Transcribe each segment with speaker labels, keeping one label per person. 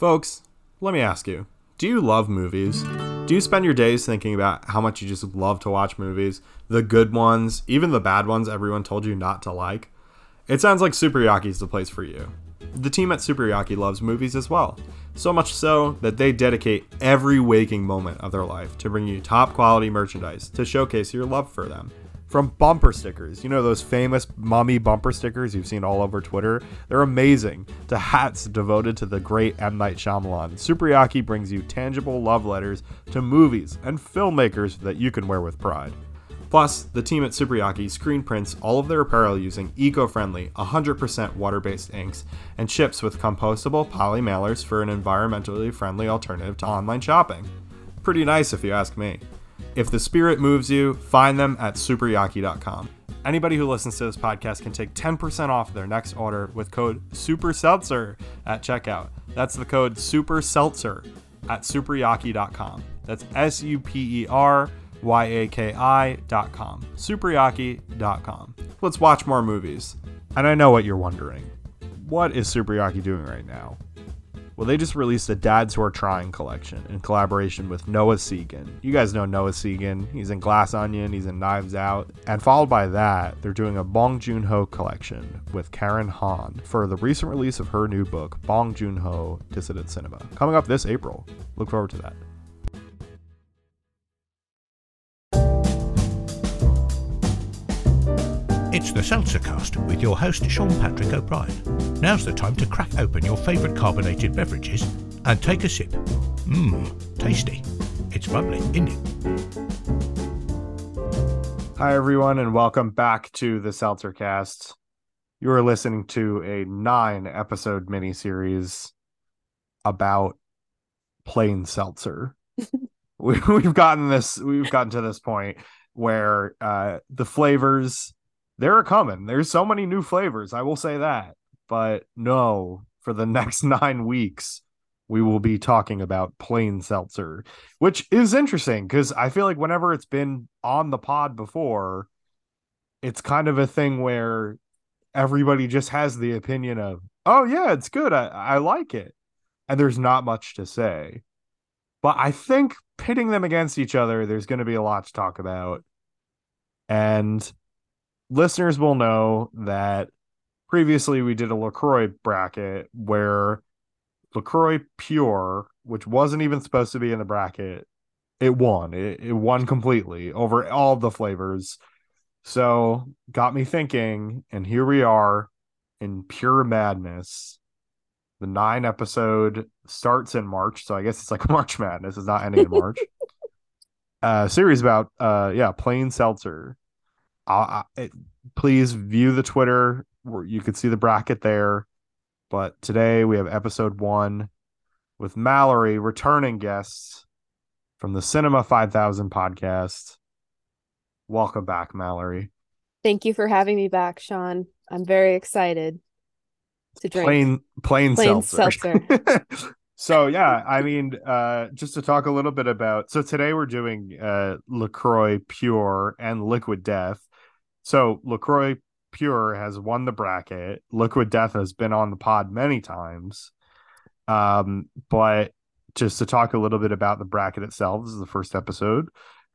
Speaker 1: Folks, let me ask you do you love movies? Do you spend your days thinking about how much you just love to watch movies? The good ones, even the bad ones everyone told you not to like? It sounds like Super Yaki's the place for you. The team at Super Yaki loves movies as well. So much so that they dedicate every waking moment of their life to bring you top quality merchandise to showcase your love for them. From bumper stickers, you know those famous mummy bumper stickers you've seen all over Twitter? They're amazing. To hats devoted to the great M. Night Shyamalan, Super Yaki brings you tangible love letters to movies and filmmakers that you can wear with pride. Plus, the team at Super Yaki screen prints all of their apparel using eco-friendly, 100% water-based inks and ships with compostable poly mailers for an environmentally friendly alternative to online shopping. Pretty nice if you ask me. If the spirit moves you, find them at superyaki.com. Anybody who listens to this podcast can take 10% off their next order with code SUPERSELTZER at checkout. That's the code SUPERSELTZER at superyaki.com. That's S U P E R Y A K I.com. Superyaki.com. Let's watch more movies. And I know what you're wondering. What is Superyaki doing right now? Well, they just released a Dads Who Are Trying collection in collaboration with Noah Segan. You guys know Noah Segan. He's in Glass Onion, he's in Knives Out. And followed by that, they're doing a Bong Joon Ho collection with Karen Han for the recent release of her new book, Bong Joon Ho Dissident Cinema, coming up this April. Look forward to that.
Speaker 2: It's the Seltzer Cast with your host Sean Patrick O'Brien. Now's the time to crack open your favourite carbonated beverages and take a sip. Mmm, tasty. It's bubbly, isn't it?
Speaker 1: Hi, everyone, and welcome back to the Seltzer Cast. You are listening to a nine episode miniseries about plain seltzer. we, we've gotten this, we've gotten to this point where uh, the flavors they're coming. There's so many new flavors. I will say that. But no, for the next nine weeks, we will be talking about plain seltzer, which is interesting because I feel like whenever it's been on the pod before, it's kind of a thing where everybody just has the opinion of, oh, yeah, it's good. I, I like it. And there's not much to say. But I think pitting them against each other, there's going to be a lot to talk about. And listeners will know that previously we did a LaCroix bracket where LaCroix Pure, which wasn't even supposed to be in the bracket, it won. It, it won completely over all the flavors. So got me thinking, and here we are in pure madness. The nine episode starts in March, so I guess it's like March Madness. It's not ending in March. uh series about uh yeah, plain seltzer. I, I, please view the Twitter where you can see the bracket there. But today we have episode one with Mallory, returning guests from the Cinema 5000 podcast. Welcome back, Mallory.
Speaker 3: Thank you for having me back, Sean. I'm very excited to drink
Speaker 1: plain plain,
Speaker 3: plain
Speaker 1: seltzer. seltzer. so yeah, I mean, uh, just to talk a little bit about. So today we're doing uh, Lacroix Pure and Liquid Death. So LaCroix Pure has won the bracket. Liquid Death has been on the pod many times. Um, but just to talk a little bit about the bracket itself, this is the first episode.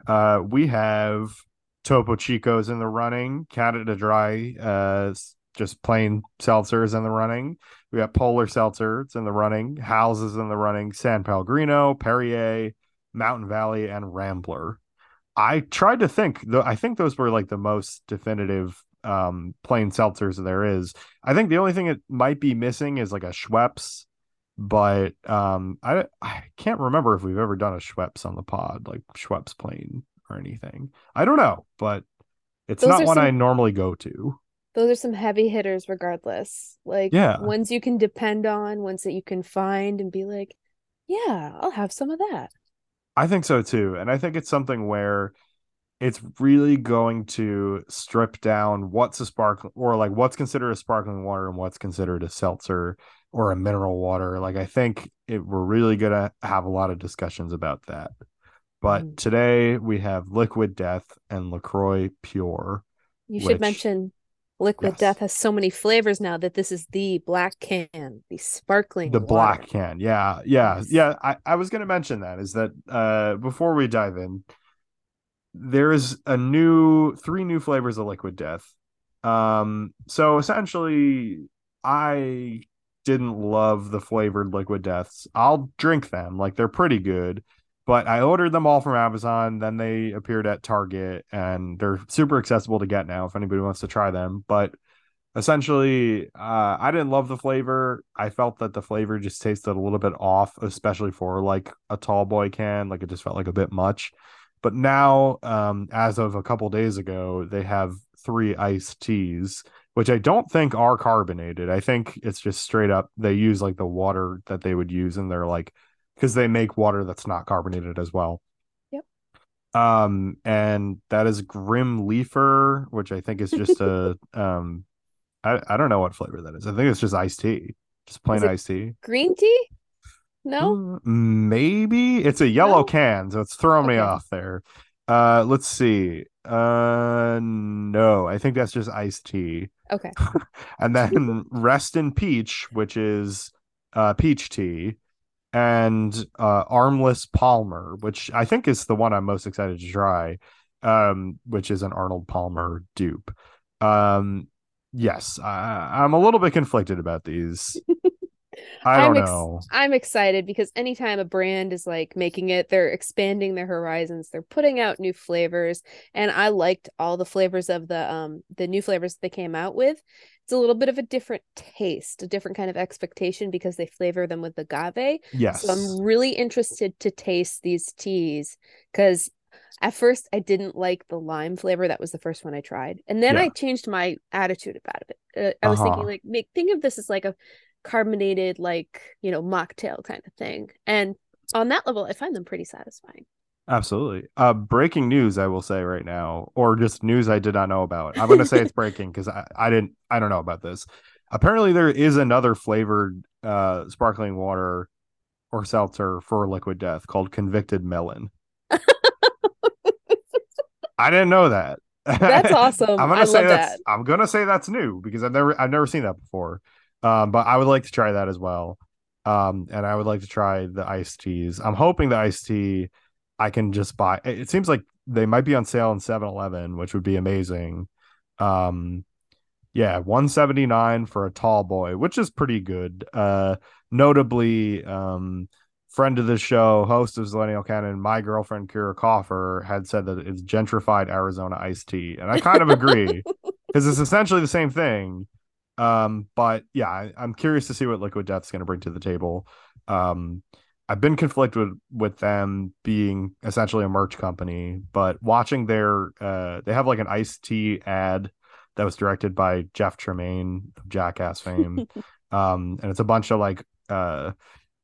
Speaker 1: Uh, we have Topo Chico's in the running, Canada Dry, uh, just plain seltzers in the running. We got Polar Seltzer, it's in the running. Houses in the running. San Pellegrino, Perrier, Mountain Valley, and Rambler. I tried to think though I think those were like the most definitive um plain seltzers there is. I think the only thing it might be missing is like a Schweppes, but um I I can't remember if we've ever done a Schweppes on the pod, like Schweppes plain or anything. I don't know, but it's those not one some, I normally go to.
Speaker 3: Those are some heavy hitters regardless. Like yeah. ones you can depend on, ones that you can find and be like, yeah, I'll have some of that.
Speaker 1: I think so too. And I think it's something where it's really going to strip down what's a sparkling or like what's considered a sparkling water and what's considered a seltzer or a mineral water. Like I think it, we're really gonna have a lot of discussions about that. But mm. today we have Liquid Death and LaCroix Pure.
Speaker 3: You should which... mention Liquid yes. Death has so many flavors now that this is the black can, the sparkling.
Speaker 1: The water. black can, yeah, yeah, yeah. I, I was going to mention that is that uh, before we dive in, there is a new three new flavors of Liquid Death. Um, so essentially, I didn't love the flavored Liquid Deaths. I'll drink them, like they're pretty good but I ordered them all from Amazon. Then they appeared at Target and they're super accessible to get now if anybody wants to try them. But essentially, uh, I didn't love the flavor. I felt that the flavor just tasted a little bit off, especially for like a tall boy can. Like it just felt like a bit much. But now, um, as of a couple days ago, they have three iced teas, which I don't think are carbonated. I think it's just straight up they use like the water that they would use in their like because they make water that's not carbonated as well.
Speaker 3: Yep.
Speaker 1: Um, and that is Grim Leafer, which I think is just a um, I I don't know what flavor that is. I think it's just iced tea, just plain iced tea.
Speaker 3: Green tea? No.
Speaker 1: Uh, maybe it's a yellow no? can, so it's throwing okay. me off there. Uh, let's see. Uh, no, I think that's just iced tea.
Speaker 3: Okay.
Speaker 1: and then Rest in Peach, which is uh peach tea and uh, Armless Palmer, which I think is the one I'm most excited to try, um, which is an Arnold Palmer dupe. Um, yes, I, am a little bit conflicted about these. I don't
Speaker 3: I'm ex-
Speaker 1: know.
Speaker 3: I'm excited because anytime a brand is like making it, they're expanding their horizons. They're putting out new flavors, and I liked all the flavors of the um the new flavors they came out with it's a little bit of a different taste, a different kind of expectation because they flavor them with agave.
Speaker 1: Yes.
Speaker 3: So I'm really interested to taste these teas because at first I didn't like the lime flavor. That was the first one I tried. And then yeah. I changed my attitude about it. Uh, I was uh-huh. thinking like make think of this as like a carbonated like, you know, mocktail kind of thing. And on that level, I find them pretty satisfying.
Speaker 1: Absolutely. Uh, breaking news, I will say right now, or just news I did not know about. I'm going to say it's breaking because I, I didn't, I don't know about this. Apparently, there is another flavored uh, sparkling water or seltzer for liquid death called Convicted Melon. I didn't know that.
Speaker 3: That's awesome. I'm gonna I say that's that.
Speaker 1: I'm gonna say that's new because I've never I've never seen that before. Um, but I would like to try that as well. Um, and I would like to try the iced teas. I'm hoping the iced tea I can just buy. It seems like they might be on sale in 7-Eleven, which would be amazing. Um, yeah, 179 for a tall boy, which is pretty good. Uh, notably, um, friend of the show, host of Zillennial Canon, my girlfriend Kyra Kaufer had said that it's gentrified Arizona iced tea, and I kind of agree because it's essentially the same thing. Um, but yeah, I, am curious to see what Liquid Death's going to bring to the table. Um, I've been conflicted with, with them being essentially a merch company, but watching their uh they have like an iced tea ad that was directed by Jeff Tremaine of Jackass fame. um and it's a bunch of like uh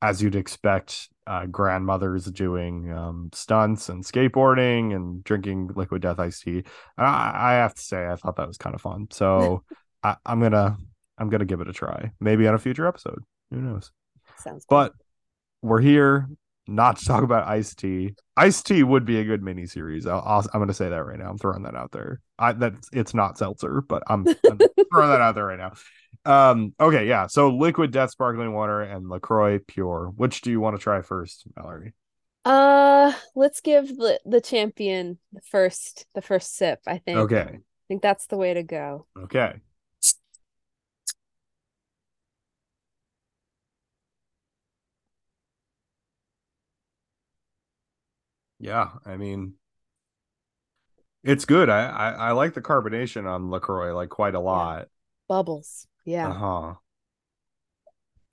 Speaker 1: as you'd expect uh grandmothers doing um stunts and skateboarding and drinking liquid death iced tea. I, I have to say I thought that was kind of fun. So I, I'm gonna I'm gonna give it a try. Maybe on a future episode. Who knows?
Speaker 3: Sounds
Speaker 1: but we're here not to talk about Ice Tea. Ice Tea would be a good mini series. i am going to say that right now. I'm throwing that out there. I that it's not seltzer, but I'm, I'm throwing that out there right now. Um. Okay. Yeah. So liquid death sparkling water and Lacroix pure. Which do you want to try first, Mallory?
Speaker 3: Uh, let's give the the champion the first the first sip. I think.
Speaker 1: Okay.
Speaker 3: I think that's the way to go.
Speaker 1: Okay. Yeah, I mean, it's good. I, I, I like the carbonation on Lacroix like quite a lot.
Speaker 3: Bubbles, yeah.
Speaker 1: Uh huh.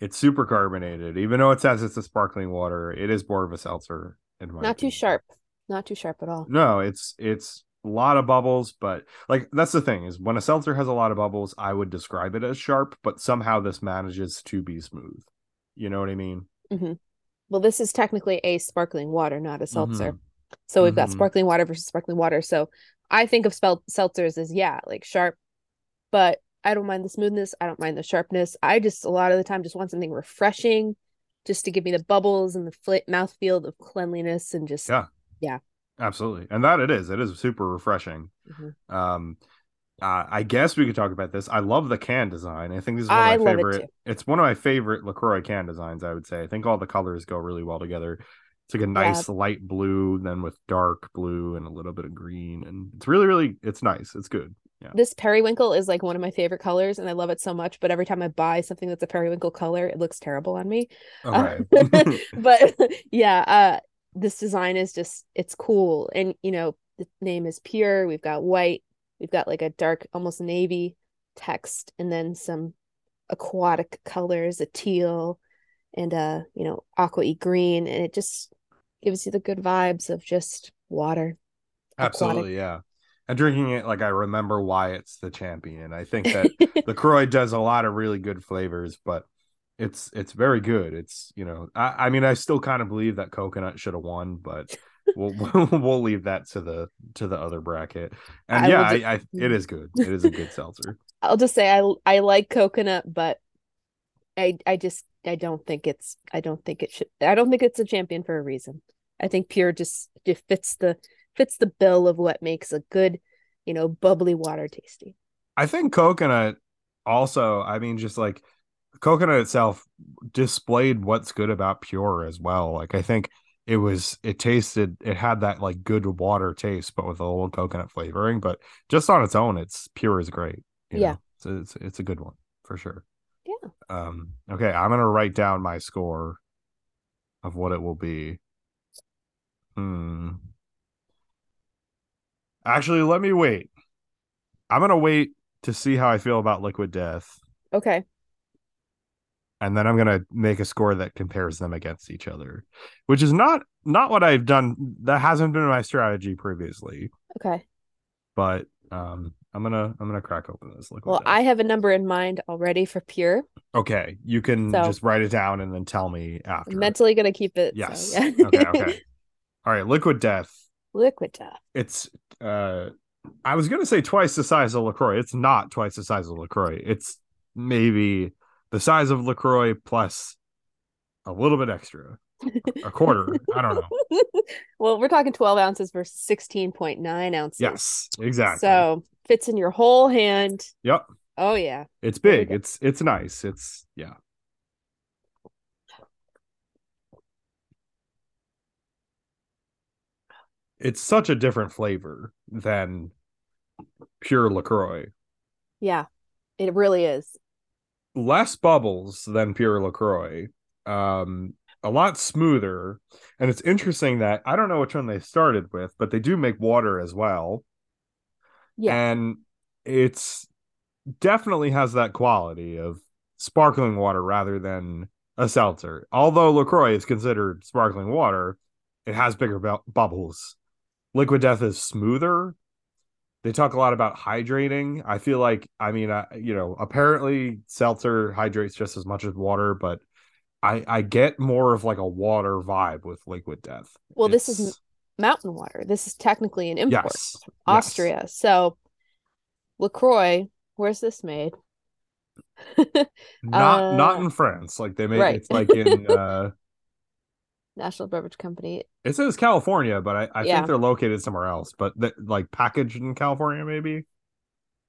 Speaker 1: It's super carbonated, even though it says it's a sparkling water. It is more of a seltzer.
Speaker 3: In my not opinion. too sharp. Not too sharp at all.
Speaker 1: No, it's it's a lot of bubbles, but like that's the thing is when a seltzer has a lot of bubbles, I would describe it as sharp, but somehow this manages to be smooth. You know what I mean?
Speaker 3: Mm-hmm. Well, this is technically a sparkling water, not a seltzer. Mm-hmm. So we've mm-hmm. got sparkling water versus sparkling water. So I think of spel- seltzers as yeah, like sharp, but I don't mind the smoothness. I don't mind the sharpness. I just a lot of the time just want something refreshing, just to give me the bubbles and the fl- mouthfeel of cleanliness and just
Speaker 1: yeah,
Speaker 3: yeah,
Speaker 1: absolutely. And that it is. It is super refreshing. Mm-hmm. Um, uh, I guess we could talk about this. I love the can design. I think this is one
Speaker 3: I
Speaker 1: of my
Speaker 3: love it
Speaker 1: favorite.
Speaker 3: too.
Speaker 1: it's one of my favorite Lacroix can designs. I would say. I think all the colors go really well together. It's like a nice light blue, then with dark blue and a little bit of green, and it's really, really, it's nice. It's good. Yeah.
Speaker 3: This periwinkle is like one of my favorite colors, and I love it so much. But every time I buy something that's a periwinkle color, it looks terrible on me.
Speaker 1: Okay.
Speaker 3: but yeah, uh, this design is just it's cool, and you know the name is pure. We've got white, we've got like a dark, almost navy text, and then some aquatic colors, a teal, and a you know aqua green, and it just gives you the good vibes of just water.
Speaker 1: Absolutely, yeah. And drinking it, like I remember why it's the champion. I think that the LaCroix does a lot of really good flavors, but it's it's very good. It's you know, I, I mean, I still kind of believe that coconut should have won, but we'll we'll leave that to the to the other bracket. And
Speaker 3: I
Speaker 1: yeah,
Speaker 3: will ju-
Speaker 1: I, I it is good. It is a good seltzer.
Speaker 3: I'll just say I I like coconut, but I I just I don't think it's I don't think it should I don't think it's a champion for a reason. I think pure just just fits the fits the bill of what makes a good, you know, bubbly water tasty.
Speaker 1: I think coconut also, I mean, just like coconut itself displayed what's good about pure as well. Like I think it was it tasted it had that like good water taste, but with a little coconut flavoring. But just on its own, it's pure is great. you
Speaker 3: Yeah.
Speaker 1: know? So it's it's a good one for sure.
Speaker 3: Yeah.
Speaker 1: Um okay, I'm gonna write down my score of what it will be. Hmm. Actually, let me wait. I'm gonna wait to see how I feel about Liquid Death,
Speaker 3: Okay.
Speaker 1: And then I'm gonna make a score that compares them against each other, which is not not what I've done. That hasn't been my strategy previously,
Speaker 3: Okay.
Speaker 1: but um, I'm gonna I'm gonna crack open this Liquid
Speaker 3: Well. I have a number in mind already for pure.
Speaker 1: okay, you can
Speaker 3: So-
Speaker 1: just write it down and then tell me after.
Speaker 3: I'm mentally gonna keep it. so,
Speaker 1: yes.
Speaker 3: yeah.
Speaker 1: okay. Okay. All right. Liquid Death.
Speaker 3: Liquid death.
Speaker 1: It's uh, I was gonna say twice the size of Lacroix. It's not twice the size of Lacroix. It's maybe the size of Lacroix plus a little bit extra, a quarter. I don't know.
Speaker 3: well, we're talking 12 ounces versus 16.9 ounces.
Speaker 1: Yes, exactly.
Speaker 3: So fits in your whole hand.
Speaker 1: yep,
Speaker 3: Oh yeah.
Speaker 1: it's big. It's it's nice. It's yeah. It's such a different flavor than pure Lacroix.
Speaker 3: Yeah. It really is.
Speaker 1: Less bubbles than pure LaCroix. Um, a lot smoother. And it's interesting that I don't know which one they started with, but they do make water as well.
Speaker 3: Yeah.
Speaker 1: And it's definitely has that quality of sparkling water rather than a seltzer. Although LaCroix is considered sparkling water, it has bigger bu- bubbles. Liquid Death is smoother. They talk a lot about hydrating. I feel like, I mean, uh, you know, apparently seltzer hydrates just as much as water, but I I get more of like a water vibe with Liquid Death.
Speaker 3: well, this is mountain water. This is technically an import.
Speaker 1: yes, yes.
Speaker 3: Austria. So LaCroix, where's this made?
Speaker 1: not not
Speaker 3: Uh,
Speaker 1: in France. Like they make
Speaker 3: right.
Speaker 1: it's like in uh
Speaker 3: National Beverage Company.
Speaker 1: it says California, but I, I
Speaker 3: Yeah.
Speaker 1: think they're located somewhere else. But th- like packaged in California, maybe.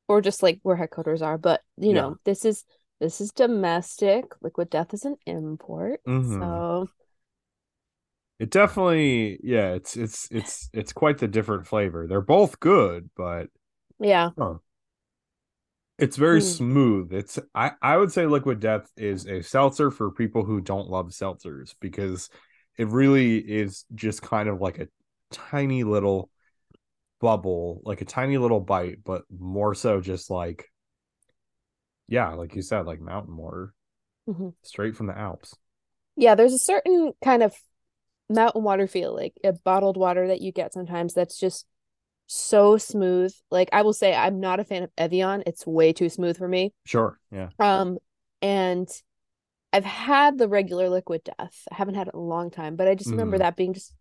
Speaker 3: Or just like where headquarters are. But you
Speaker 1: Yeah.
Speaker 3: know, this is this is domestic. Liquid Death is an import.
Speaker 1: Mhm.
Speaker 3: So
Speaker 1: It definitely, yeah. It's it's it's it's quite the different flavor. They're both good, but
Speaker 3: yeah.
Speaker 1: it's very
Speaker 3: Hmm.
Speaker 1: smooth. It's I I would say Liquid Death is a seltzer for people who don't love seltzers because it really is just kind of like a tiny little bubble, like a tiny little bite, but more so just like yeah, like you said, like mountain water
Speaker 3: Mhm.
Speaker 1: straight from the Alps.
Speaker 3: Yeah, there's a certain kind of mountain water feel, like a bottled water that you get sometimes that's just so smooth. Like I will say I'm not a fan of Evian. It's way too smooth for me.
Speaker 1: Sure, yeah.
Speaker 3: Um and I've had the regular liquid death. I haven't had it in a long time, but I just remember
Speaker 1: Mhm.
Speaker 3: that being just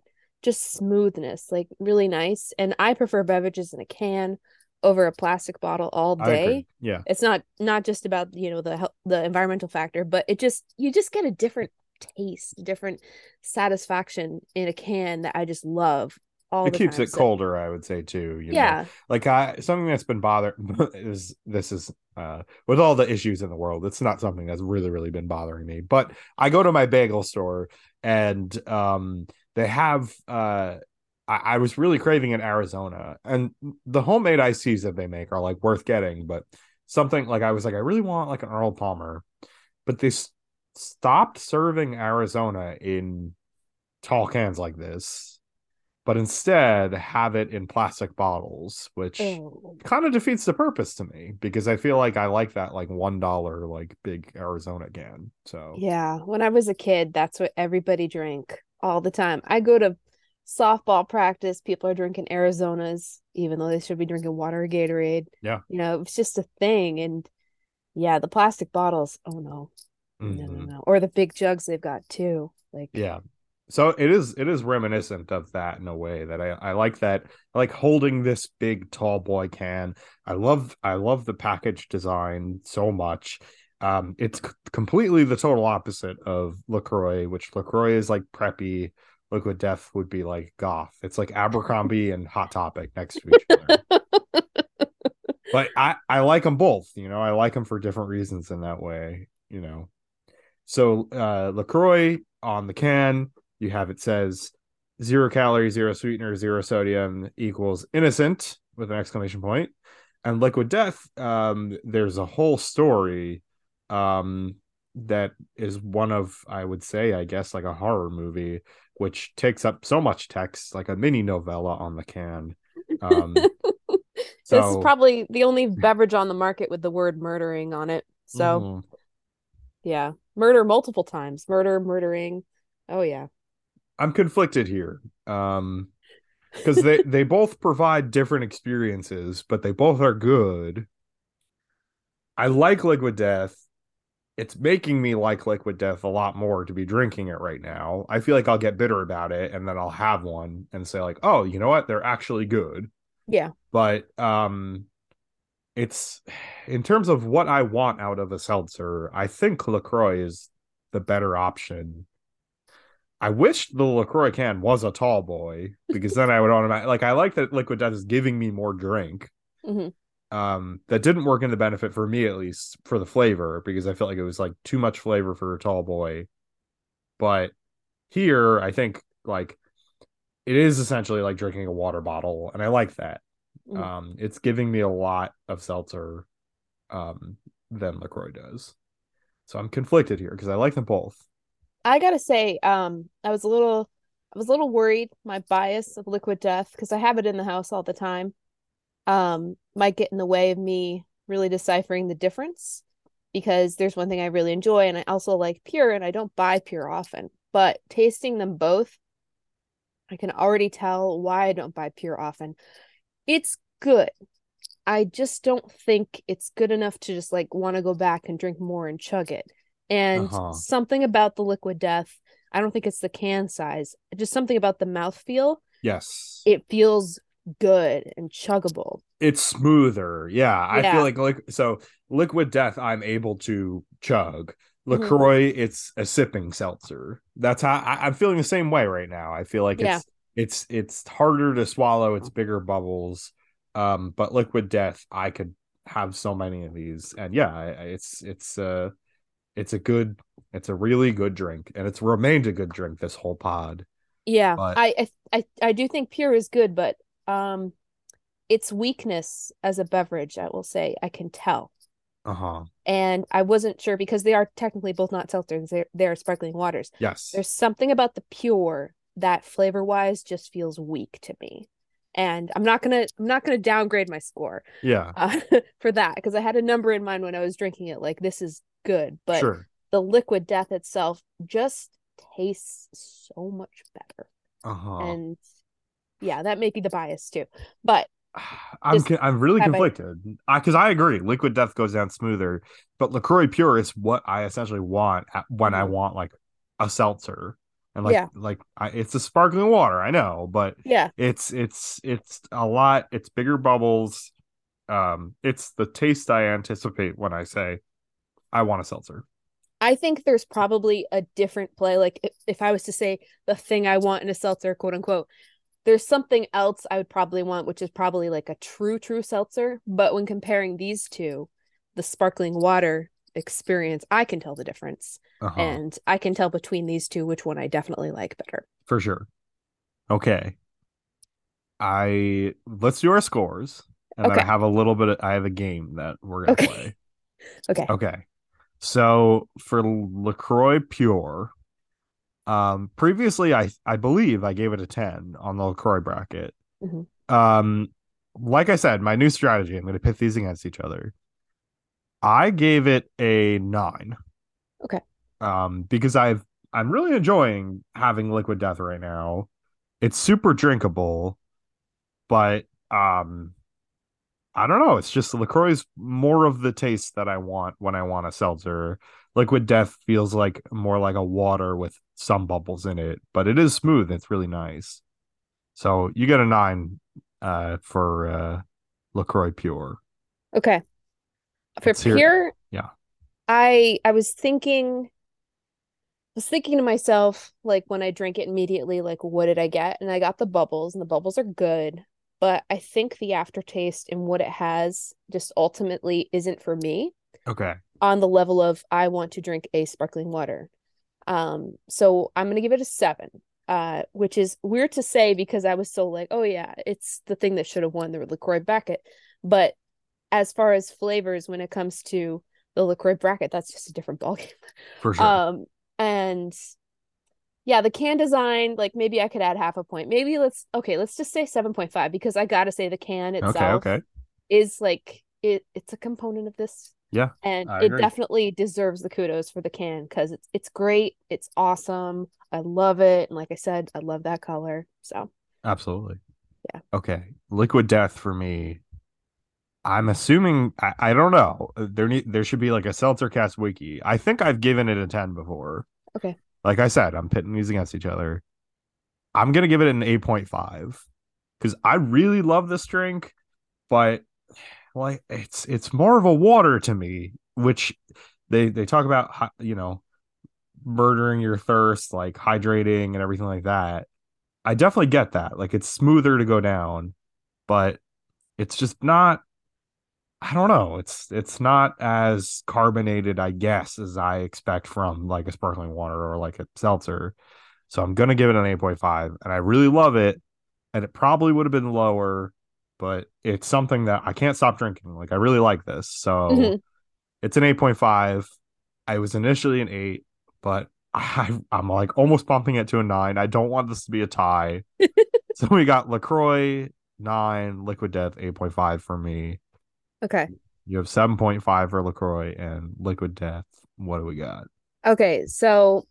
Speaker 3: just smoothness, like really nice. And I prefer beverages in a can over a plastic bottle all day.
Speaker 1: Yeah.
Speaker 3: It's not not just about, you know, the the environmental factor, but it just you just get a different taste, different satisfaction in a can that I just love. All
Speaker 1: it keeps
Speaker 3: time.
Speaker 1: it
Speaker 3: So-
Speaker 1: colder, I would say too. You know?
Speaker 3: yeah.
Speaker 1: like I something that's been bother is this is uh with all the issues in the world, it's not something that's really really been bothering me. But I go to my bagel store and um they have uh I, I was really craving in Arizona and the homemade teas that they make are like worth getting, but something like I was like I really want like an Earl Palmer, but they s- stopped serving Arizona in tall cans like this, but instead have it in plastic bottles, which
Speaker 3: Oh.
Speaker 1: kind of defeats the purpose to me because I feel like I like that like one dollar like big Arizona can. So
Speaker 3: Yeah, when I was a kid, that's what everybody drank all the time. I go to softball practice, people are drinking Arizonas, even though they should be drinking water or Gatorade.
Speaker 1: Yeah.
Speaker 3: You know, it's just a thing. And yeah, the plastic bottles, oh no, no, no,
Speaker 1: mhm.
Speaker 3: no. Or the big jugs they've got too. Like,
Speaker 1: yeah. So it is it is reminiscent of that in a way that I, I like that I like holding this big tall boy can. I love I love the package design so much. Um, it's c- completely the total opposite of Lacroix, which Lacroix is like preppy. Liquid Death would be like goth. It's like Abercrombie and Hot Topic next to each other. but I I like them both. You know, I like them for different reasons in that way. You know, so uh, Lacroix on the can, you have it says zero calories, zero sweetener, zero sodium equals innocent with an exclamation point. And Liquid Death, um, there's a whole story um that is one of I would say, I guess, like a horror movie, which takes up so much text, like a mini novella on the can. Um
Speaker 3: this is probably the only beverage on the market with the word murdering on it. So,
Speaker 1: mhm.
Speaker 3: yeah, murder multiple times, murder, murdering. Oh, yeah.
Speaker 1: I'm conflicted here. Um because they they both provide different experiences, but they both are good. I like Liquid Death. It's making me like Liquid Death a lot more to be drinking it right now. I feel like I'll get bitter about it and then I'll have one and say like, "Oh, you know what? They're actually good."
Speaker 3: Yeah.
Speaker 1: But um it's in terms of what I want out of a seltzer, I think LaCroix is the better option. I wish the LaCroix can was a tall boy because then I would automatically like I like that Liquid Death is giving me more drink.
Speaker 3: Mhm.
Speaker 1: Um that didn't work in the benefit for me at least for the flavor because I felt like it was like too much flavor for a tall boy. But here I think like it is essentially like drinking a water bottle and I like that.
Speaker 3: Mhm.
Speaker 1: Um it's giving me a lot of seltzer um than LaCroix does. So I'm conflicted here because I like them both.
Speaker 3: I gotta say, um, I was a little, I was a little worried. My bias of Liquid Death, because I have it in the house all the time, um, might get in the way of me really deciphering the difference. Because there's one thing I really enjoy, and I also like Pure, and I don't buy Pure often. But tasting them both, I can already tell why I don't buy Pure often. It's good. I just don't think it's good enough to just like want to go back and drink more and chug it. And
Speaker 1: Uh-huh.
Speaker 3: something about the liquid death, I don't think it's the can size, just something about the mouth feel
Speaker 1: Yes.
Speaker 3: It feels good and chuggable.
Speaker 1: it's smoother. Yeah, I feel like like so liquid death I'm able to chug.
Speaker 3: Mhm.
Speaker 1: LaCroix, it's a sipping seltzer. That's how I, I'm feeling the same way right now. I feel like
Speaker 3: Yeah.
Speaker 1: it's it's it's harder to swallow, it's bigger bubbles. Um, but liquid death, I could have so many of these. And yeah, it's it's uh it's a good it's a really good drink, and it's remained a good drink this whole pod.
Speaker 3: Yeah,
Speaker 1: But-
Speaker 3: I, I I do think pure is good, but um its weakness as a beverage, I will say, I can tell.
Speaker 1: Uh-huh.
Speaker 3: And I wasn't sure because they are technically both not seltzers, they're, they're sparkling waters.
Speaker 1: Yes.
Speaker 3: There's something about the pure that flavor wise just feels weak to me. And I'm not gonna I'm not gonna downgrade my score
Speaker 1: yeah.
Speaker 3: uh, for that because I had a number in mind when I was drinking it. Like this is good, but
Speaker 1: sure.
Speaker 3: the liquid death itself just tastes so much better.
Speaker 1: Uh-huh.
Speaker 3: And yeah, that may be the bias too. But
Speaker 1: I'm con- I'm really conflicted because I, agree. Liquid Death goes down smoother, but Lacroix Pure is what I essentially want at, when I
Speaker 3: Mhm.
Speaker 1: want like a seltzer, and like
Speaker 3: Yeah.
Speaker 1: like I, it's a sparkling water. I know, but
Speaker 3: yeah,
Speaker 1: it's it's it's a lot. It's bigger bubbles. Um, it's the taste I anticipate when I say I want a seltzer.
Speaker 3: I think there's probably a different play. Like if, if I was to say the thing I want in a seltzer, quote unquote, there's something else I would probably want, which is probably like a true, true seltzer. But when comparing these two, the sparkling water experience, I can tell the difference.
Speaker 1: Uh-huh.
Speaker 3: And I can tell between these two which one I definitely like better.
Speaker 1: For sure. Okay. I let's do our scores. And then I have a little bit of I have a game that we're gonna
Speaker 3: Okay.
Speaker 1: play.
Speaker 3: Okay.
Speaker 1: Okay. So for LaCroix Pure, um previously I I believe I gave it a 10 on the LaCroix bracket.
Speaker 3: Mhm.
Speaker 1: Um like I said, my new strategy, I'm gonna pit these against each other. I gave it a nine.
Speaker 3: Okay.
Speaker 1: Um, because I've I'm really enjoying having liquid death right now. It's super drinkable, but um I don't know. It's just LaCroix's more of the taste that I want when I want a seltzer. Liquid Death feels like more like a water with some bubbles in it, but it is smooth. It's really nice. So you get a nine uh, for uh, LaCroix Pure.
Speaker 3: Okay. For
Speaker 1: Let's
Speaker 3: pure,
Speaker 1: Yeah.
Speaker 3: I I was thinking I was thinking to myself, like when I drank it immediately, like what did I get? And I got the bubbles, and the bubbles are good, but I think the aftertaste and what it has just ultimately isn't for me
Speaker 1: Okay.
Speaker 3: on the level of I want to drink a sparkling water. Um, so I'm gonna give it a seven. Uh, which is weird to say because I was so like, oh yeah, it's the thing that should have won the LaCroix bracket. But as far as flavors, when it comes to the LaCroix bracket, that's just a different ballgame.
Speaker 1: For sure.
Speaker 3: Um, and yeah, the can design, like maybe I could add half a point. Maybe let's okay, let's just say 7.5 because I gotta say the can itself
Speaker 1: okay. Okay.
Speaker 3: is like it it's a component of this.
Speaker 1: Yeah,
Speaker 3: And
Speaker 1: I
Speaker 3: it
Speaker 1: agree.
Speaker 3: definitely deserves the kudos for the can because it's it's great, it's awesome. I love it. And like I said, I love that color. So
Speaker 1: Absolutely.
Speaker 3: Yeah.
Speaker 1: Okay. Liquid Death for me. I'm assuming I, I don't know. There need there should be like a Seltzer Cast wiki. I think I've given it a 10 before.
Speaker 3: Okay.
Speaker 1: Like I said, I'm pitting these against each other. I'm gonna give it an 8.5 because I really love this drink, but like it's it's more of a water to me, which they they talk about you know murdering your thirst, like hydrating and everything like that. I definitely get that. Like it's smoother to go down, but it's just not I don't know. It's it's not as carbonated, I guess, as I expect from like a sparkling water or like a seltzer. So I'm gonna give it an 8.5, and I really love it. And it probably would have been lower, but it's something that I can't stop drinking. Like I really like this. So
Speaker 3: Mhm.
Speaker 1: it's an 8.5. I was initially an eight, but I, I'm like almost bumping it to a nine. I don't want this to be a tie. so we got LaCroix, nine, Liquid Death, 8.5 for me.
Speaker 3: Okay.
Speaker 1: You have 7.5 for LaCroix and Liquid Death. What do we got?
Speaker 3: Okay, so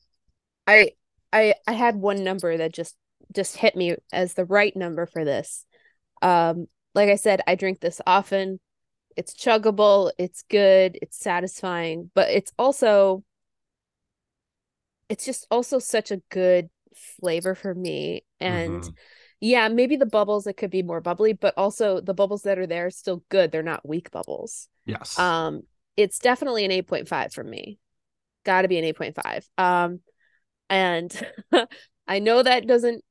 Speaker 3: I I I had one number that just just hit me as the right number for this. Um like I said, I drink this often. It's chuggable, it's good, it's satisfying, but it's also it's just also such a good flavor for me and
Speaker 1: Mhm.
Speaker 3: Yeah, maybe the bubbles it could be more bubbly, but also the bubbles that are there are still good. They're not weak bubbles.
Speaker 1: Yes.
Speaker 3: Um, it's definitely an 8.5 for me. Got to be an 8.5. Um, and I know that doesn't,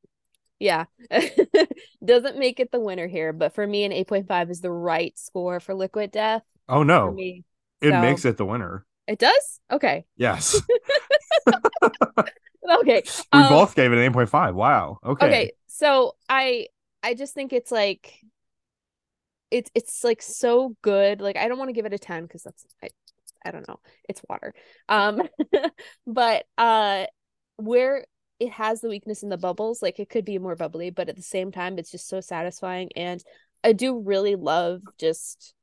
Speaker 3: yeah, doesn't make it the winner here, but for me, an 8.5 is the right score for Liquid Death
Speaker 1: oh
Speaker 3: for
Speaker 1: no.
Speaker 3: me.
Speaker 1: It
Speaker 3: So-
Speaker 1: makes it the winner.
Speaker 3: It does? Okay.
Speaker 1: Yes.
Speaker 3: Okay.
Speaker 1: we
Speaker 3: Um,
Speaker 1: both gave it an 8.5. Wow. Okay.
Speaker 3: okay so i i just think it's like it's it's like so good like i don't want to give it a 10 because that's I, I don't know it's water. Um but uh where it has the weakness in the bubbles like it could be more bubbly but at the same time it's just so satisfying and i do really love just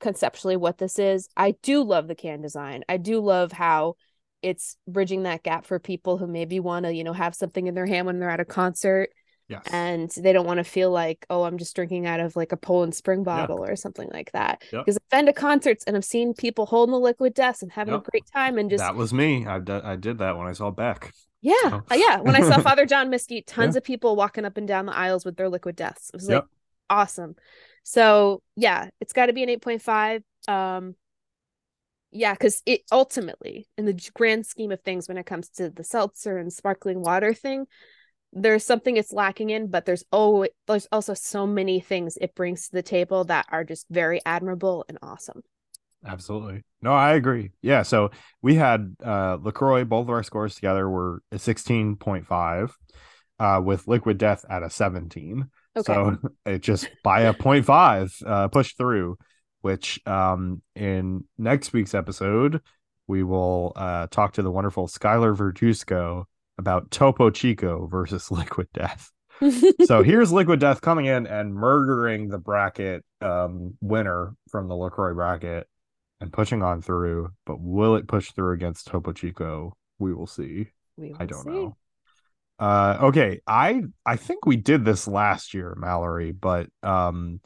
Speaker 3: conceptually what this is. I do love the can design. I do love how it's bridging that gap for people who maybe want to you know have something in their hand when they're at a concert
Speaker 1: Yes.
Speaker 3: and they don't want to feel like oh i'm just drinking out of like a Poland spring bottle or something like that
Speaker 1: Yep.
Speaker 3: because i've been to concerts and i've seen people holding the liquid death and having
Speaker 1: Yep.
Speaker 3: a great time and just
Speaker 1: that was me. I, d- I did that when I saw Beck.
Speaker 3: yeah
Speaker 1: so-
Speaker 3: uh, yeah when i saw father john misty tons of people walking up and down the aisles with their liquid deaths it was like awesome so yeah it's got to be an 8.5 um yeah because it ultimately in the grand scheme of things when it comes to the seltzer and sparkling water thing there's something it's lacking in, but there's oh there's also so many things it brings to the table that are just very admirable and awesome.
Speaker 1: Absolutely. No, I agree. Yeah. So we had uh LaCroix, both of our scores together were a 16.5, uh, with Liquid Death at a 17.
Speaker 3: Okay.
Speaker 1: So it just by a 0.5 uh pushed through, which um in next week's episode we will uh talk to the wonderful Skylar Verdusco about Topo Chico versus Liquid Death. so here's Liquid Death coming in and murdering the bracket um, winner from the LaCroix bracket and pushing on through. But will it push through against Topo Chico? We will see.
Speaker 3: We
Speaker 1: I don't
Speaker 3: see.
Speaker 1: know. Uh, okay, I I think we did this last year, Mallory, but um,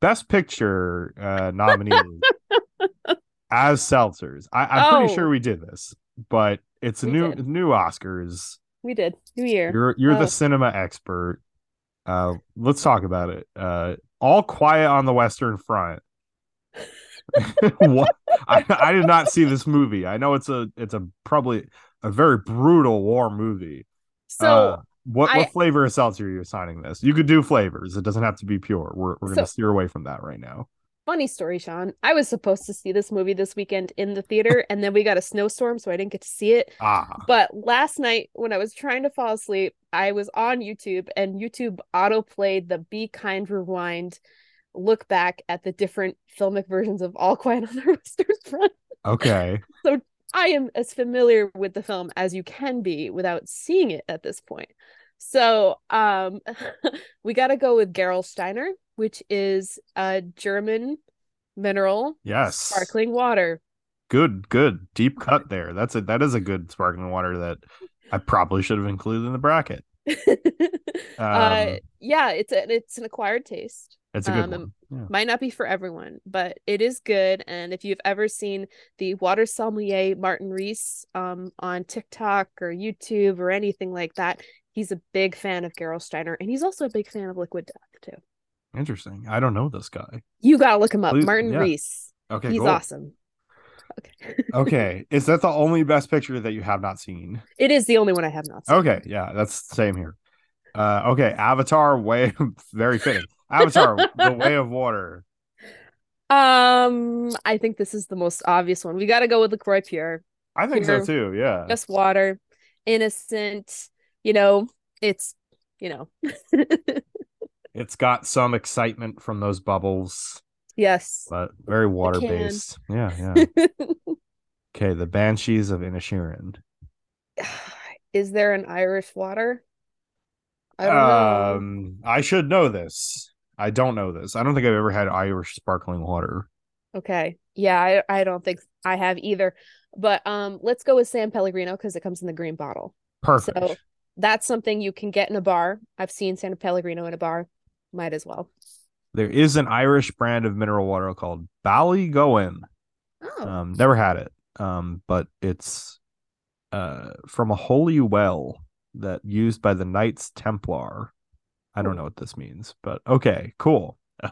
Speaker 1: best picture uh, nominees as seltzers. I, I'm pretty
Speaker 3: Oh.
Speaker 1: sure we did this, but it's
Speaker 3: We
Speaker 1: new
Speaker 3: did.
Speaker 1: new Oscars.
Speaker 3: We did. New year.
Speaker 1: You're you're
Speaker 3: Oh.
Speaker 1: the cinema expert. Uh, let's talk about it. Uh, all quiet on the Western Front. what? I, I did not see this movie. I know it's a it's a probably a very brutal war movie.
Speaker 3: So
Speaker 1: Uh, what
Speaker 3: I-
Speaker 1: what flavor of seltzer are you assigning this? You could do flavors. It doesn't have to be pure. We're we're gonna steer away from that right now.
Speaker 3: Funny story, Sean. I was supposed to see this movie this weekend in the theater, and then we got a snowstorm, so I didn't get to see it.
Speaker 1: Ah,
Speaker 3: But last night, when I was trying to fall asleep, I was on YouTube, and YouTube auto played the Be Kind Rewind look back at the different filmic versions of All Quiet on the Western Front.
Speaker 1: okay.
Speaker 3: So I am as familiar with the film as you can be without seeing it at this point. So, um, we got to go with Gerolsteiner, which is a German mineral
Speaker 1: Yes.
Speaker 3: sparkling water.
Speaker 1: Good, good. Deep cut there. That's a that is a good sparkling water that I probably should have included in the bracket.
Speaker 3: uh,
Speaker 1: Um,
Speaker 3: yeah, it's a, it's an acquired taste.
Speaker 1: It's a good
Speaker 3: um,
Speaker 1: one. Yeah.
Speaker 3: Might not be for everyone, but it is good. And if you've ever seen the water sommelier Martin Riese um, on TikTok or YouTube or anything like that, he's a big fan of Gerolsteiner, and he's also a big fan of Liquid Death too.
Speaker 1: Interesting. I don't know this guy.
Speaker 3: You gotta look him up,
Speaker 1: Please-
Speaker 3: Martin
Speaker 1: yeah.
Speaker 3: Riese.
Speaker 1: Okay,
Speaker 3: he's
Speaker 1: cool.
Speaker 3: awesome. Okay,
Speaker 1: okay, is that the only best picture that you have not seen?
Speaker 3: it is the only one I have not seen.
Speaker 1: Okay, yeah, that's the same here. Uh, okay, Avatar, way very fitting. Avatar, the Way of Water.
Speaker 3: Um, I think this is the most obvious one. We got to go with Lacroix Pure.
Speaker 1: I think
Speaker 3: Here.
Speaker 1: so too. Yeah,
Speaker 3: Just water, innocent. You know, it's you know,
Speaker 1: it's got some excitement from those bubbles,
Speaker 3: yes.
Speaker 1: but very water based. Yeah, yeah. Okay, the Banshees of Inisherin.
Speaker 3: Is there an Irish water? I don't know.
Speaker 1: Um, I should know this. I don't know this. I don't think I've ever had Irish sparkling water.
Speaker 3: Okay. Yeah, I, I don't think I have either. But um let's go with San Pellegrino because it comes in the green bottle.
Speaker 1: Perfect.
Speaker 3: So that's something you can get in a bar. I've seen San Pellegrino in a bar. Might as well.
Speaker 1: there is an Irish brand of mineral water called Ballygowan.
Speaker 3: Oh.
Speaker 1: Um, never had it. Um, but it's uh from a holy well that used by the Knights Templar. I don't know what this means, but okay, cool.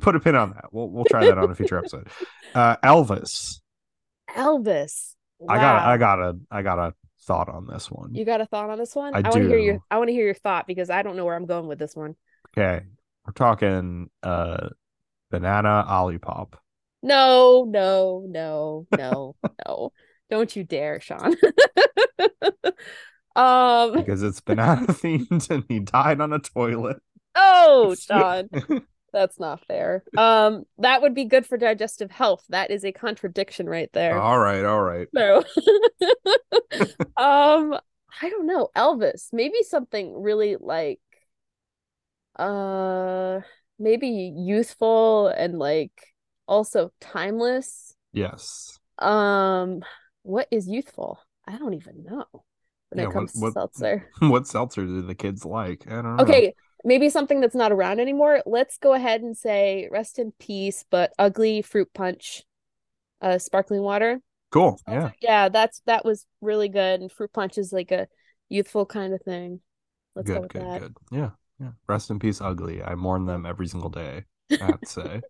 Speaker 1: Put a pin on that. We'll we'll try that on a future episode. Uh, Elvis.
Speaker 3: Elvis.
Speaker 1: I got
Speaker 3: Wow.
Speaker 1: I got a I got a thought on this one.
Speaker 3: You got a thought on this one?
Speaker 1: I
Speaker 3: want to hear your. I want to hear your thought because I don't know where I'm going with this one.
Speaker 1: Okay, we're talking uh banana olipop.
Speaker 3: No, no, no, no, no. Don't you dare, Sean. um
Speaker 1: because it's banana themed and he died on a toilet.
Speaker 3: oh, Sean. That's not fair. Um, that would be good for digestive health. That is a contradiction right there.
Speaker 1: all right, all right.
Speaker 3: So, um, I don't know. Elvis, maybe something really like, uh, maybe youthful and like also timeless.
Speaker 1: Yes.
Speaker 3: Um, what is youthful? I don't even know when
Speaker 1: Yeah,
Speaker 3: it
Speaker 1: what-
Speaker 3: comes to
Speaker 1: what-
Speaker 3: seltzer.
Speaker 1: what seltzer do the kids like? I don't know.
Speaker 3: Okay, maybe something that's not around anymore. Let's go ahead and say rest in peace, but ugly fruit punch, uh, sparkling water.
Speaker 1: Cool. Yeah.
Speaker 3: Yeah, that's that was really good. And fruit punch is like a youthful kind of thing. Let's go
Speaker 1: good,
Speaker 3: with
Speaker 1: good,
Speaker 3: that.
Speaker 1: good. Yeah. Yeah. Rest in peace, ugly. I mourn them every single day. I have to say.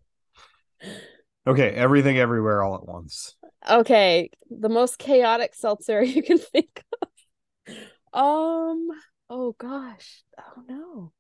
Speaker 1: okay, everything everywhere all at once.
Speaker 3: Okay, the most chaotic seltzer you can think of. Um, Oh gosh. Oh no.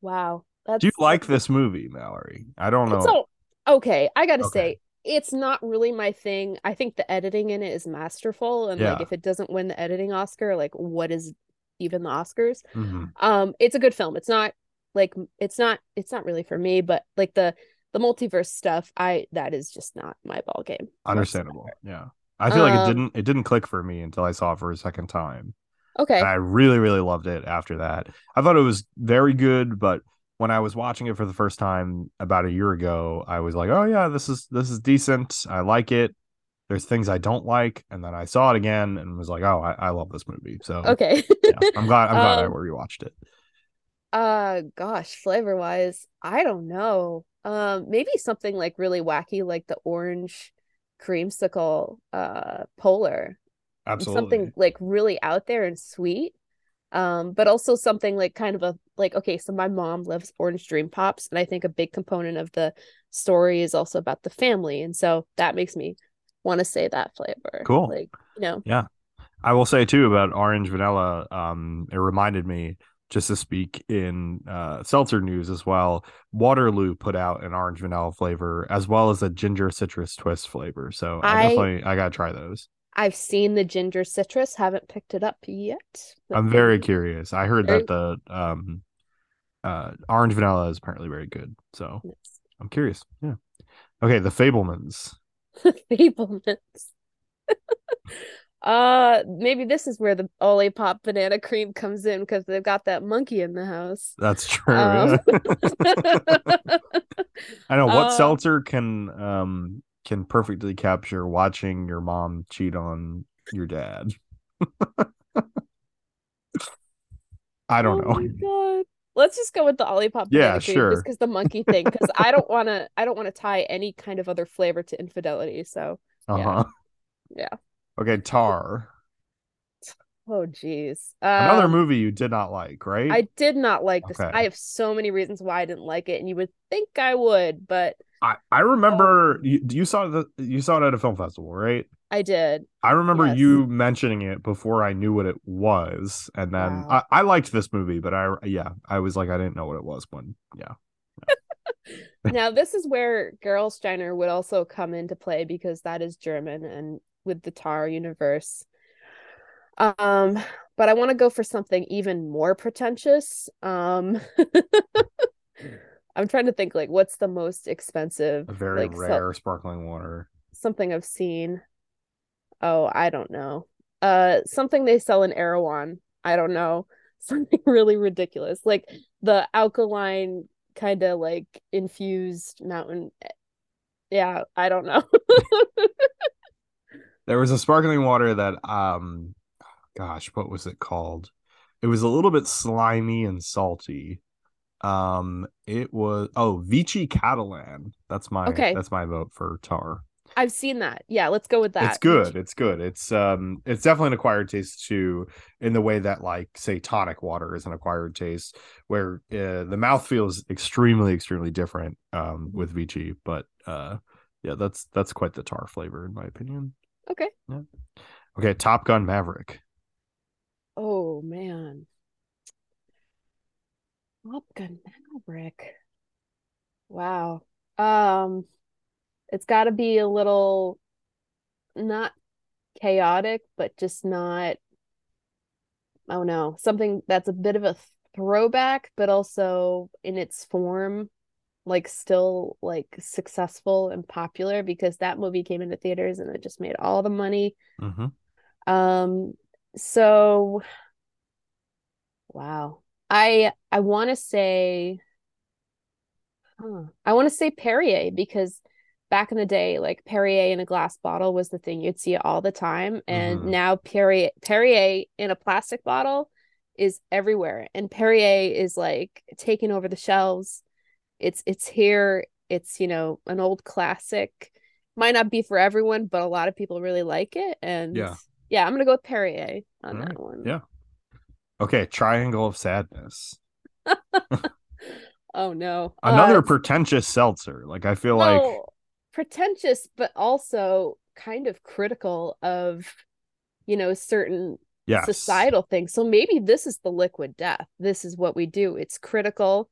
Speaker 3: Wow. That's
Speaker 1: Do you like this movie, Mallory? I don't know.
Speaker 3: So okay, I gotta
Speaker 1: Okay.
Speaker 3: say, it's not really my thing. I think the editing in it is masterful, and like if it doesn't win the editing Oscar, like what is even the Oscars?
Speaker 1: Mhm.
Speaker 3: Um, it's a good film. It's not like it's not it's not really for me, but like the the multiverse stuff, I that is just not my ball game.
Speaker 1: Understandable. Yeah. I feel like it
Speaker 3: Um,
Speaker 1: didn't it didn't click for me until I saw it for a second time.
Speaker 3: Okay.
Speaker 1: And I really, really loved it after that. I thought it was very good, but when I was watching it for the first time about a year ago, I was like, "Oh yeah, this is this is decent. I like it." There's things I don't like, and then I saw it again and was like, "Oh, I, I love this movie." So
Speaker 3: Okay.
Speaker 1: yeah, I'm glad I'm glad I
Speaker 3: Um,
Speaker 1: rewatched it.
Speaker 3: Uh gosh, flavor wise, I don't know. Um maybe something like really wacky like the orange creamsicle uh polar.
Speaker 1: Absolutely.
Speaker 3: Something like really out there and sweet. Um but also something like kind of a like okay, so my mom loves orange dream pops and I think a big component of the story is also about the family and so that makes me want to say that flavor.
Speaker 1: Cool.
Speaker 3: Like, you know. Yeah.
Speaker 1: I will say too about orange vanilla. Um, it reminded me just to speak in uh, seltzer news as well. Waterloo put out an orange vanilla flavor as well as a ginger citrus twist flavor. So I,
Speaker 3: I-
Speaker 1: definitely I gotta try those.
Speaker 3: I've seen the ginger citrus, haven't picked it up yet.
Speaker 1: I'm very curious. I heard
Speaker 3: Very-
Speaker 1: that the um, uh, orange vanilla is apparently very good. So
Speaker 3: Yes.
Speaker 1: I'm curious. Yeah. Okay, the Fabelmans.
Speaker 3: Fabelmans. uh, maybe this is where the Olipop banana cream comes in because they've got that monkey in the house.
Speaker 1: That's true.
Speaker 3: Um,
Speaker 1: I know what
Speaker 3: uh,
Speaker 1: seltzer can um can perfectly capture watching your mom cheat on your dad. I don't
Speaker 3: oh
Speaker 1: know.
Speaker 3: my god. Let's just go with the Olipop
Speaker 1: Yeah, sure.
Speaker 3: just because the monkey thing. Because I don't want to. I don't want to tie any kind of other flavor to infidelity. So,
Speaker 1: Uh-huh.
Speaker 3: Yeah.
Speaker 1: Okay, Tar.
Speaker 3: oh geez.
Speaker 1: Another
Speaker 3: Um,
Speaker 1: movie you did not like, right?
Speaker 3: I did not like this.
Speaker 1: Okay.
Speaker 3: I have so many reasons why I didn't like it, and you would think I would, but
Speaker 1: I, I remember you, you saw the you saw it at a film festival, right?
Speaker 3: I did.
Speaker 1: I remember
Speaker 3: Yes.
Speaker 1: you mentioning it before I knew what it was, and then
Speaker 3: Wow.
Speaker 1: I, I liked this movie, but I yeah I was like I didn't know what it was when yeah
Speaker 3: now this is where Gerolsteiner would also come into play because that is German and with the Tar universe. Um, but I want to go for something even more pretentious. Um, I'm trying to think like what's the most expensive,
Speaker 1: a very
Speaker 3: like, so-
Speaker 1: rare sparkling water.
Speaker 3: something I've seen. Oh, I don't know. Uh, something they sell in Erewhon. I don't know. Something really ridiculous, like the alkaline kind of like infused mountain. Yeah, I don't know.
Speaker 1: There was a sparkling water that um gosh, what was it called? It was a little bit slimy and salty. Um it was oh Vichy Catalan. That's my
Speaker 3: Okay.
Speaker 1: that's my vote for Tar.
Speaker 3: I've seen that. Yeah, let's go with that.
Speaker 1: It's good. It's good. It's um it's definitely an acquired taste too in the way that like say tonic water is an acquired taste where uh, the mouth feels extremely extremely different um with Vichy, but uh yeah, that's that's quite the tar flavor in my opinion.
Speaker 3: Okay. Yeah.
Speaker 1: Okay, Top Gun Maverick.
Speaker 3: Oh man. Top Gun Maverick. Wow. Um it's got to be a little not chaotic, but just not oh no, something that's a bit of a throwback, but also in its form like still like successful and popular because that movie came into theaters and it just made all the money.
Speaker 1: Mm-hmm.
Speaker 3: Um, so wow. I I want to say huh, I want to say Perrier because back in the day like Perrier in a glass bottle was the thing you'd see all the time and
Speaker 1: Mhm.
Speaker 3: now Perrier Perrier in a plastic bottle is everywhere and Perrier is like taking over the shelves. It's it's here. It's, you know, an old classic. Might not be for everyone, but a lot of people really like it and
Speaker 1: Yeah.
Speaker 3: yeah, I'm gonna go with Perrier on
Speaker 1: All
Speaker 3: that
Speaker 1: right.
Speaker 3: one.
Speaker 1: Yeah. Okay, Triangle of Sadness.
Speaker 3: Oh no.
Speaker 1: Another
Speaker 3: Uh,
Speaker 1: pretentious seltzer. Like I feel like
Speaker 3: pretentious, but also kind of critical of, you know, certain
Speaker 1: yes.
Speaker 3: societal things. So maybe this is the liquid death. This is what we do. It's critical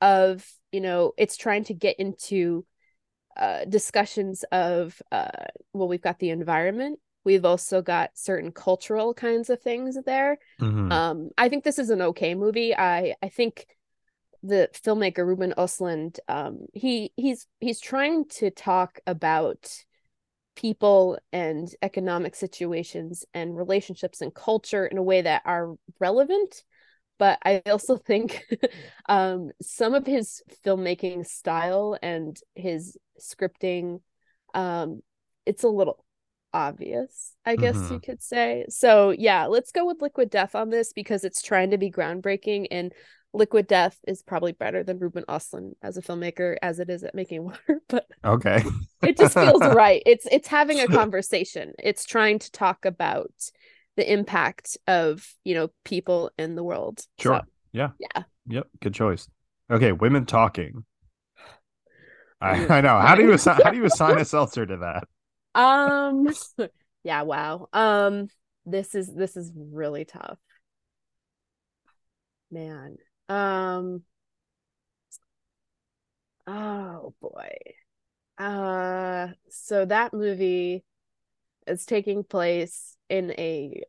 Speaker 3: of, you know, it's trying to get into uh, discussions of, uh, well, we've got the environment. We've also got certain cultural kinds of things there.
Speaker 1: Mhm.
Speaker 3: Um, I think this is an okay movie. I I think the filmmaker Ruben Östlund, um, he he's he's trying to talk about people and economic situations and relationships and culture in a way that are relevant. But I also think um, some of his filmmaking style and his scripting, um, it's a little obvious, I guess you mm-hmm. could say. So yeah, let's go with Liquid Death on this because it's trying to be groundbreaking and Liquid Death is probably better than Ruben Östlund as a filmmaker as it is at making water, but
Speaker 1: Okay.
Speaker 3: it just feels right. It's it's having a conversation. It's trying to talk about the impact of, you know, people in the world.
Speaker 1: Sure.
Speaker 3: So,
Speaker 1: yeah.
Speaker 3: yeah.
Speaker 1: Yep. Good choice. Okay. Women talking. I, I know. How do you assign how do you assign a seltzer to that?
Speaker 3: Um yeah, wow. Um this is this is really tough. Man. Um Oh boy. Uh so that movie is taking place in a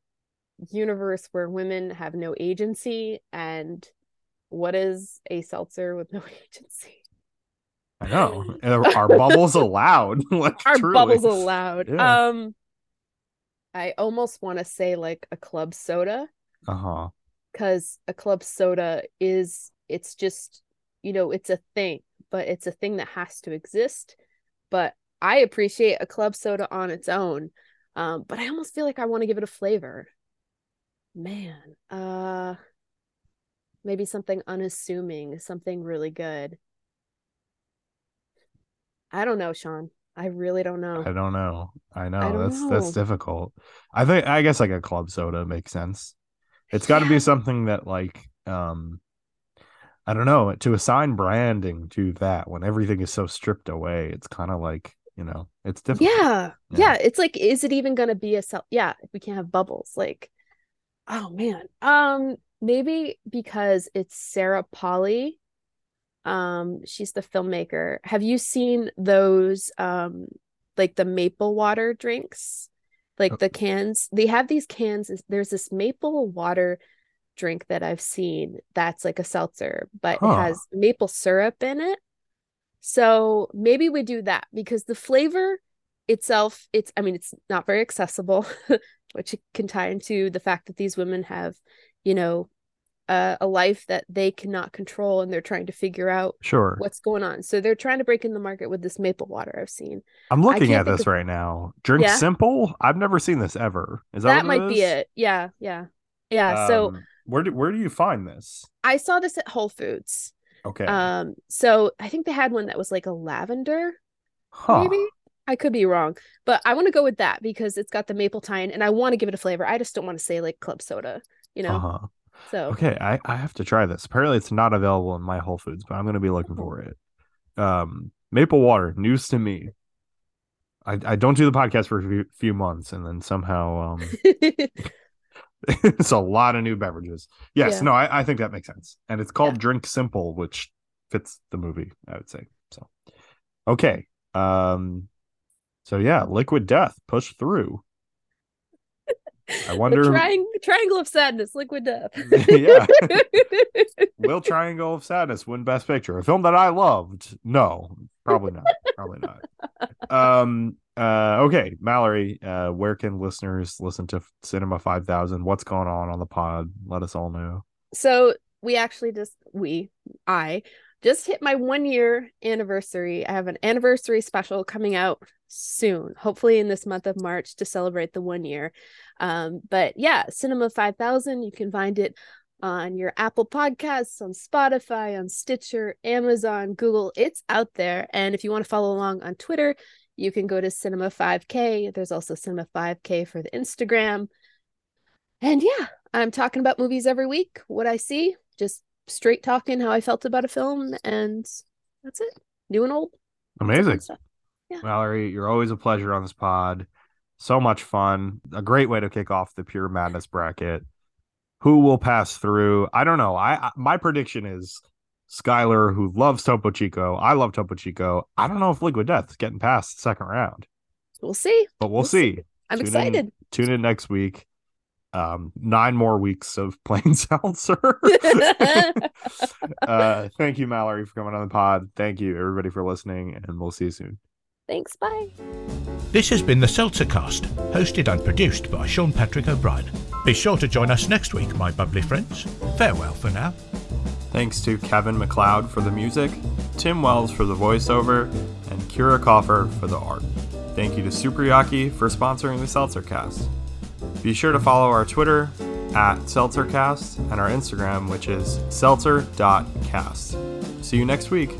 Speaker 3: universe where women have no agency and what is a seltzer with no agency?
Speaker 1: I know. Are are bubbles allowed? like
Speaker 3: Are
Speaker 1: truly.
Speaker 3: bubbles allowed?
Speaker 1: Yeah.
Speaker 3: Um I almost want to say like a club soda
Speaker 1: Uh-huh.
Speaker 3: because a club soda is it's just you know it's a thing but it's a thing that has to exist but i appreciate a club soda on its own um but i almost feel like i want to give it a flavor man uh maybe something unassuming something really good i don't know sean i really don't know
Speaker 1: I don't know. I know.
Speaker 3: don't
Speaker 1: that's that's difficult. I think I guess like a club soda makes sense. It's got to be something that like um I don't know, to assign branding to that when everything is so stripped away, it's kind of like, you know, it's difficult.
Speaker 3: yeah
Speaker 1: Yeah.
Speaker 3: yeah it's like is it even gonna be a cell yeah we can't have bubbles like oh man um maybe because it's sarah polley um she's the filmmaker have you seen those um like the maple water drinks like
Speaker 1: Oh.
Speaker 3: the cans they have these cans there's this maple water drink that i've seen that's like a seltzer but
Speaker 1: Huh.
Speaker 3: it has maple syrup in it so maybe we do that because the flavor itself, it's, I mean, it's not very accessible, which can tie into the fact that these women have, you know, uh, a life that they cannot control and they're trying to figure out
Speaker 1: Sure.
Speaker 3: what's going on. So they're trying to break in the market with this maple water I've seen.
Speaker 1: I'm looking at this
Speaker 3: of-
Speaker 1: right now. Drink
Speaker 3: Yeah.
Speaker 1: simple? I've never seen this ever. Is that,
Speaker 3: That might be it. Yeah, yeah. Yeah. so
Speaker 1: Um, where do where do you find this?
Speaker 3: I saw this at Whole Foods.
Speaker 1: Okay.
Speaker 3: Um, so I think they had one that was like a lavender.
Speaker 1: huh.
Speaker 3: maybe i could be wrong but i want to go with that because it's got the maple tine, and i want to give it a flavor i just don't want to say like club soda you know
Speaker 1: Uh-huh.
Speaker 3: So
Speaker 1: Okay, I, I have to try this. Apparently, it's not available in my Whole Foods, but I'm going to be looking for it. Um, maple water, news to me. I, I don't do the podcast for a few, few months, and then somehow um, it's a lot of new beverages. Yes,
Speaker 3: Yeah.
Speaker 1: no, I, I think that makes sense, and it's called Drink Simple, which fits the movie, I would say. So, okay, um, so yeah, Liquid Death, push through. I wonder.
Speaker 3: triang- triangle of sadness liquid death
Speaker 1: Yeah. Will Triangle of Sadness win Best Picture? A film that I loved? No, probably not. Probably not. Um. Uh. Okay, Mallory. Uh. Where can listeners listen to Cinema Five Thousand? What's going on on the pod? Let us all know.
Speaker 3: so we actually just we i just hit my one year anniversary i have an anniversary special coming out soon hopefully in this month of march to celebrate the one year. Um but yeah cinema 5000 you can find it on your apple podcasts on spotify on stitcher amazon google. It's out there. And if you want to follow along on twitter you can go to cinema 5k there's also cinema 5k for the instagram. And yeah, I'm talking about movies every week, what I see, just straight talking how I felt about a film, and that's it. New and old. Lots of fun
Speaker 1: Amazing,
Speaker 3: stuff.
Speaker 1: Mallory. You're always a pleasure on this pod. So much fun. A great way to kick off the pure madness bracket. Who will pass through? I don't know. I, I my prediction is Skylar, who loves Topo Chico. I love Topo Chico. I don't know if Liquid Death is getting past the second round,
Speaker 3: We'll see.
Speaker 1: but we'll,
Speaker 3: We'll
Speaker 1: see.
Speaker 3: see. I'm
Speaker 1: Tune in-
Speaker 3: excited.
Speaker 1: Tune in next week. Um, nine more weeks of plain seltzer. uh, thank you, Mallory, for coming on the pod. Thank you, everybody, for listening, and we'll see you soon.
Speaker 3: Thanks. Bye.
Speaker 2: This has been the Seltzer Cast, hosted and produced by Sean Patrick O'Brien. Be sure to join us next week, my bubbly friends. Farewell for now.
Speaker 1: Thanks to Kevin MacLeod for the music, Tim Wells for the voiceover, and Kyra Kaufer for the art. Thank you to Super Yaki for sponsoring the Seltzercast. Be sure to follow our Twitter at Seltzercast and our Instagram, which is seltzer.cast. See you next week.